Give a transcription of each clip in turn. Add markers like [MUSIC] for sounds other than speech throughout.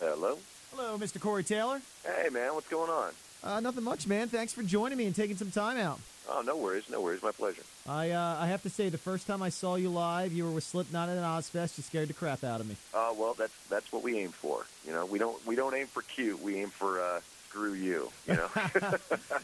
Hello. Hello, Mr. Corey Taylor. Hey, man, what's going on? Uh, nothing much, man. Thanks for joining me and taking some time out. Oh, no worries, no worries. My pleasure. I uh, I have to say, the first time I saw you live, you were with Slipknot at an Ozzfest. You scared the crap out of me. Uh, well, that's that's what we aim for. You know, we don't we don't aim for cute. We aim for uh, screw you. You know. [LAUGHS]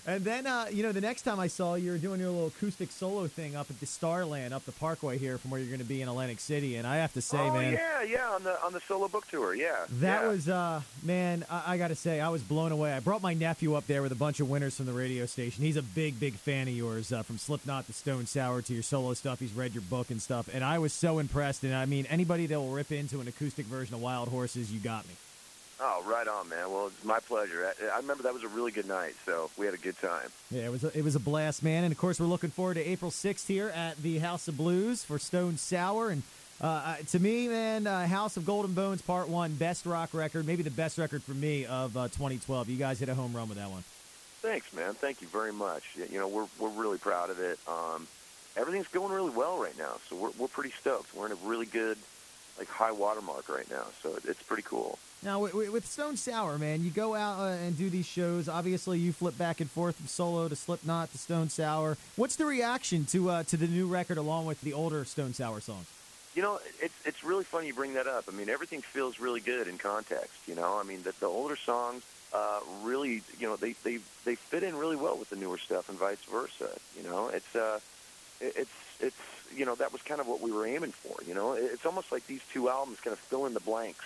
And then, uh, you know, the next time I saw you, you were doing your little acoustic solo thing up at the Starland, up the Parkway here, from where you're going to be in Atlantic City. And I have to say, oh man, yeah, yeah, on the on the solo book tour. Yeah. That yeah. was, uh, man, I, I got to say, I was blown away. I brought my nephew up there with a bunch of winners from the radio station. He's a big, big fan of yours, uh, from Slipknot to Stone Sour to your solo stuff. He's read your book and stuff. And I was so impressed. And I mean, anybody that will rip into an acoustic version of Wild Horses, you got me. Oh, right on, man. Well, it's my pleasure. I, I remember that was a really good night, so we had a good time. Yeah, it was a, it was a blast, man. And of course, we're looking forward to April 6th here at the House of Blues for Stone Sour. And uh, uh, to me, man, uh, House of Gold & Bones Part One, best rock record, maybe the best record for me of uh, 2012. You guys hit a home run with that one. Thanks, man. Thank you very much. You know, we're we're really proud of it. Um, everything's going really well right now, so we're we're pretty stoked. We're in a really good, like high watermark right now, so it, it's pretty cool. Now, with, Stone Sour, man, you go out uh, and do these shows. Obviously, you flip back and forth from solo to Slipknot to Stone Sour. What's the reaction to uh, to the new record along with the older Stone Sour songs? You know, it's it's really funny you bring that up. I mean, everything feels really good in context. You know, I mean, the, the older songs uh, really, you know, they they they fit in really well with the newer stuff, and vice versa. You know, it's uh, it's it's you know that was kind of what we were aiming for. You know, it's almost like these two albums kind of fill in the blanks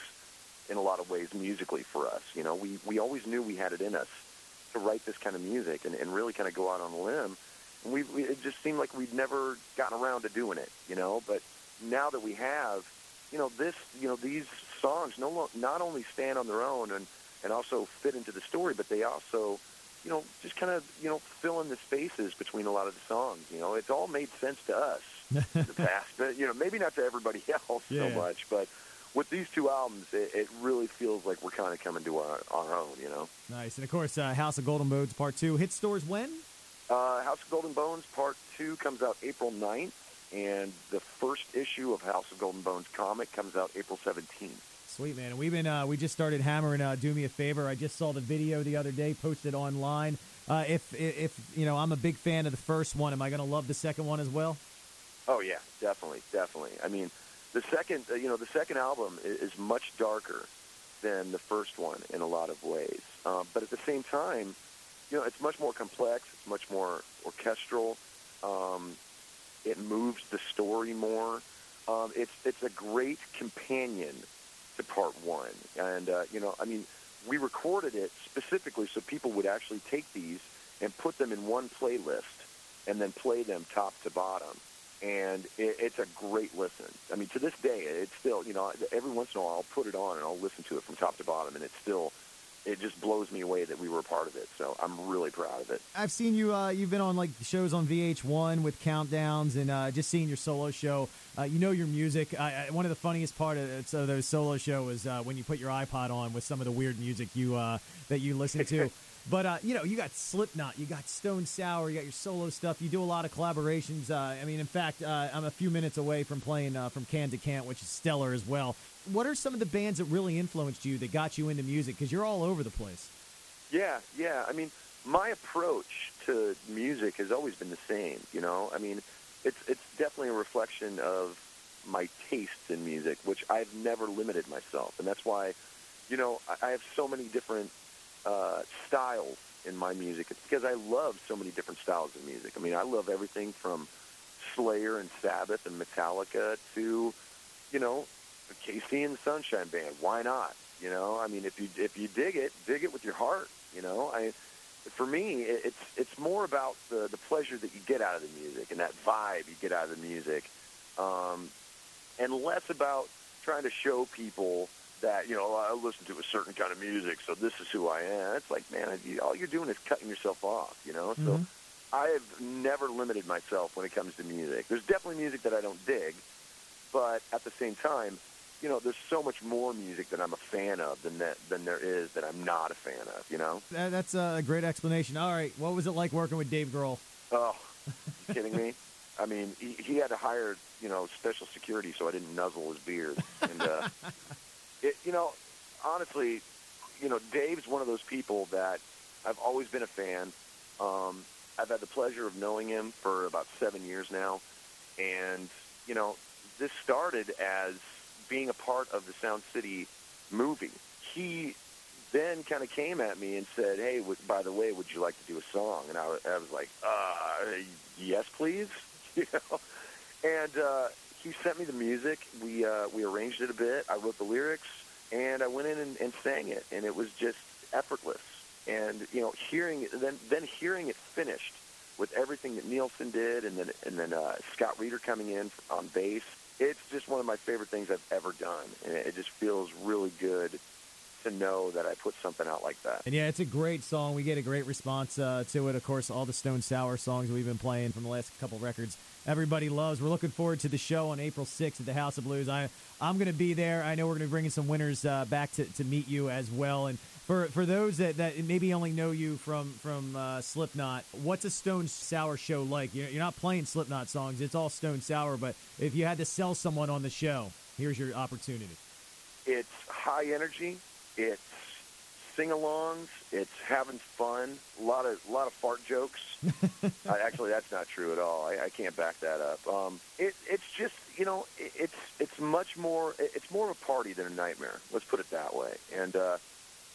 in a lot of ways musically for us. You know, we we always knew we had it in us to write this kind of music and, and really kind of go out on a limb. And we, we it just seemed like we'd never gotten around to doing it. You know, but now that we have, you know, this, you know, these songs no lo- not only stand on their own and and also fit into the story, but they also, you know, just kind of, you know, fill in the spaces between a lot of the songs. You know, it's all made sense to us [LAUGHS] in the past, but you know, maybe not to everybody [LAUGHS] else Yeah. so much, but with these two albums, it, it really feels like we're kind of coming to our, our own. You know. Nice. And of course, uh, House of Gold & Bones Part 2 hit stores when? Uh, House of Gold & Bones Part 2 comes out April 9th, and the first issue of House of Gold & Bones comic comes out April 17th. Sweet man, and we've been uh, we just started hammering. Uh, Do me a favor. I just saw the video the other day posted online. Uh, if if you know, I'm a big fan of the first one. Am I going to love the second one as well? Oh yeah, definitely, definitely. I mean, the second, uh, you know, the second album is, much darker than the first one in a lot of ways, um, but at the same time, you know, it's much more complex. It's much more orchestral. Um, it moves the story more. Um, it's it's a great companion to part one, and uh, you know, I mean, we recorded it specifically so people would actually take these and put them in one playlist and then play them top to bottom and it, it's a great listen. I mean, to this day, it's still, you know, every once in a while I'll put it on and I'll listen to it from top to bottom, and it's still, it just blows me away that we were a part of it. So I'm really proud of it. I've seen you. Uh, you've been on like shows on VH1 with countdowns, and uh, just seeing your solo show. Uh, you know your music. I, I, one of the funniest part of, of those solo show was uh, when you put your iPod on with some of the weird music you uh, that you listen to. [LAUGHS] But uh, you know, you got Slipknot, you got Stone Sour, you got your solo stuff. You do a lot of collaborations. Uh, I mean, in fact, uh, I'm a few minutes away from playing uh, from Can to Can't, which is stellar as well. What are some of the bands that really influenced you that got you into music? Because you're all over the place. Yeah, yeah. I mean, my approach to music has always been the same. You know, I mean, it's it's definitely a reflection of my tastes in music, which I've never limited myself, and that's why, you know, I, I have so many different uh, styles in my music. It's because I love so many different styles of music. I mean, I love everything from Slayer and Sabbath and Metallica to, you know, KC and Sunshine Band. Why not? You know, I mean, if you if you dig it, dig it with your heart. You know, I for me, it's it's more about the the pleasure that you get out of the music and that vibe you get out of the music, um, and less about trying to show people that you know I listen to a certain kind of music, so this is who I am. It's like, man, all you're doing is cutting yourself off. You know, so. Mhm. I have never limited myself when it comes to music. There's definitely music that I don't dig, but at the same time, you know, there's so much more music that I'm a fan of than that than there is that I'm not a fan of. You know? That, that's a great explanation. All right, what was it like working with Dave Grohl? Oh, you kidding me? I mean, he, he had to hire you know special security so I didn't nuzzle his beard, and uh, [LAUGHS] you know, honestly, you know, Dave's one of those people that I've always been a fan. Um, I've had the pleasure of knowing him for about seven years now, and you know, this started as being a part of the Sound City movie. He then kind of came at me and said, "Hey, w- by the way, would you like to do a song?" And I, was like, "Uh, yes, please." [LAUGHS] You know, and uh, he sent me the music. We uh, we arranged it a bit. I wrote the lyrics, and I went in and, and sang it, and it was just effortless. And you know, hearing it, then then hearing it finished with everything that Nielsen did, and then and then uh, Scott Reeder coming in on bass. It's just one of my favorite things I've ever done, and it, it just feels really good to know that I put something out like that. And yeah, it's a great song. We get a great response uh, to it. Of course, all the Stone Sour songs we've been playing from the last couple records, everybody loves. We're looking forward to the show on April 6th at the House of Blues. I I'm going to be there. I know we're going to be bringing some winners uh, back to, to meet you as well. And for for those that, that maybe only know you from from uh, Slipknot, what's a Stone Sour show like? You're, you're not playing Slipknot songs; it's all Stone Sour. But if you had to sell someone on the show, here's your opportunity. It's high energy. It's sing-alongs. It's having fun. A lot of a lot of fart jokes. [LAUGHS] uh, actually, that's not true at all. I, I can't back that up. Um, it, it's just you know, it, it's it's much more. It's more of a party than a nightmare. Let's put it that way. And uh,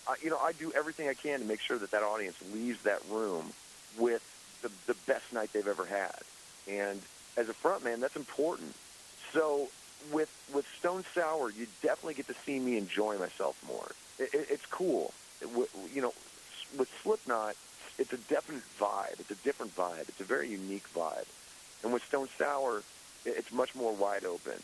I, you know, I do everything I can to make sure that that audience leaves that room with the the best night they've ever had. And as a frontman, that's important. So with with Stone Sour, you definitely get to see me enjoy myself more. It, it, it's cool. It, you know, with Slipknot, it's a definite vibe. It's a different vibe. It's a very unique vibe. And with Stone Sour, it's much more wide open.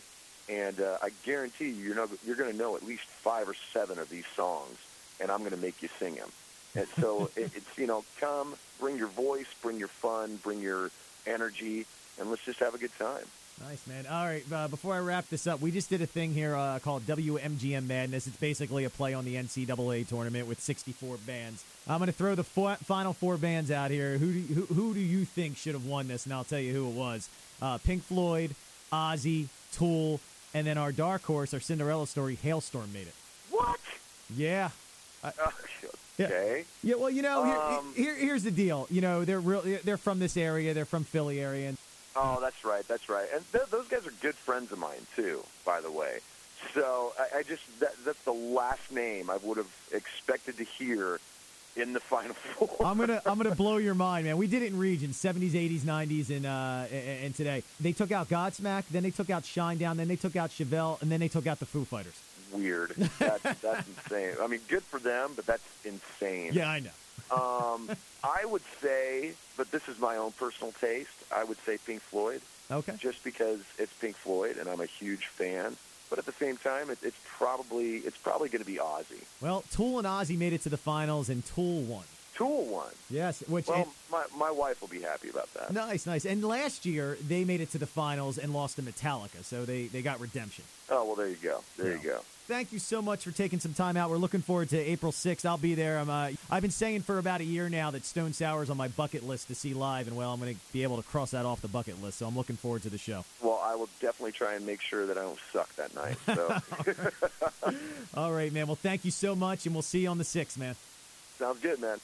And uh, I guarantee you, you're not, you're going to know at least five or seven of these songs, and I'm going to make you sing them. And so [LAUGHS] it, it's you know, come, bring your voice, bring your fun, bring your energy, and let's just have a good time. Nice, man. All right, uh, before I wrap this up, we just did a thing here uh, called WMGM Madness. It's basically a play on the NCAA tournament with 64 bands. I'm going to throw the four, final four bands out here. Who do, you, who, who do you think should have won this? And I'll tell you who it was. Uh, Pink Floyd, Ozzy, Tool, and then our dark horse, our Cinderella story, Halestorm made it. What? Yeah. okay. Yeah, well, you know, here, Um, here, here's the deal. You know, they're real. They're from this area. They're from Philly area, and Oh, that's right. That's right. And th- those guys are good friends of mine too, by the way. So I, I just that, that's the last name I would have expected to hear in the [LAUGHS] final four. I'm gonna I'm gonna blow your mind, man. We did it in regions, 70s, 80s, 90s, and uh, and and today they took out Godsmack, then they took out Shinedown, then they took out Chevelle, and then they took out the Foo Fighters. Weird. That's that's [LAUGHS] insane. I mean, good for them, but that's insane. Yeah, I know. Um, [LAUGHS] I would say, but this is my own personal taste. I would say Pink Floyd, Okay. just because it's Pink Floyd and I'm a huge fan. But at the same time, it, it's probably it's probably going to be Ozzy. Well, Tool and Ozzy made it to the finals, and Tool won. Tool won. Yes, which Well, and- my my wife will be happy about that. nice, nice. And last year they made it to the finals and lost to Metallica, so they they got redemption. Oh well, there you go. There you go. Thank you so much for taking some time out. We're looking forward to April 6th. I'll be there. I'm, uh, I've been saying for about a year now that Stone Sour is on my bucket list to see live, and well, I'm going to be able to cross that off the bucket list. So I'm looking forward to the show. Well, I will definitely try and make sure that I don't suck that night. So [LAUGHS] All right, man. Well, thank you so much, and we'll see you on the 6th, man. sounds good, man.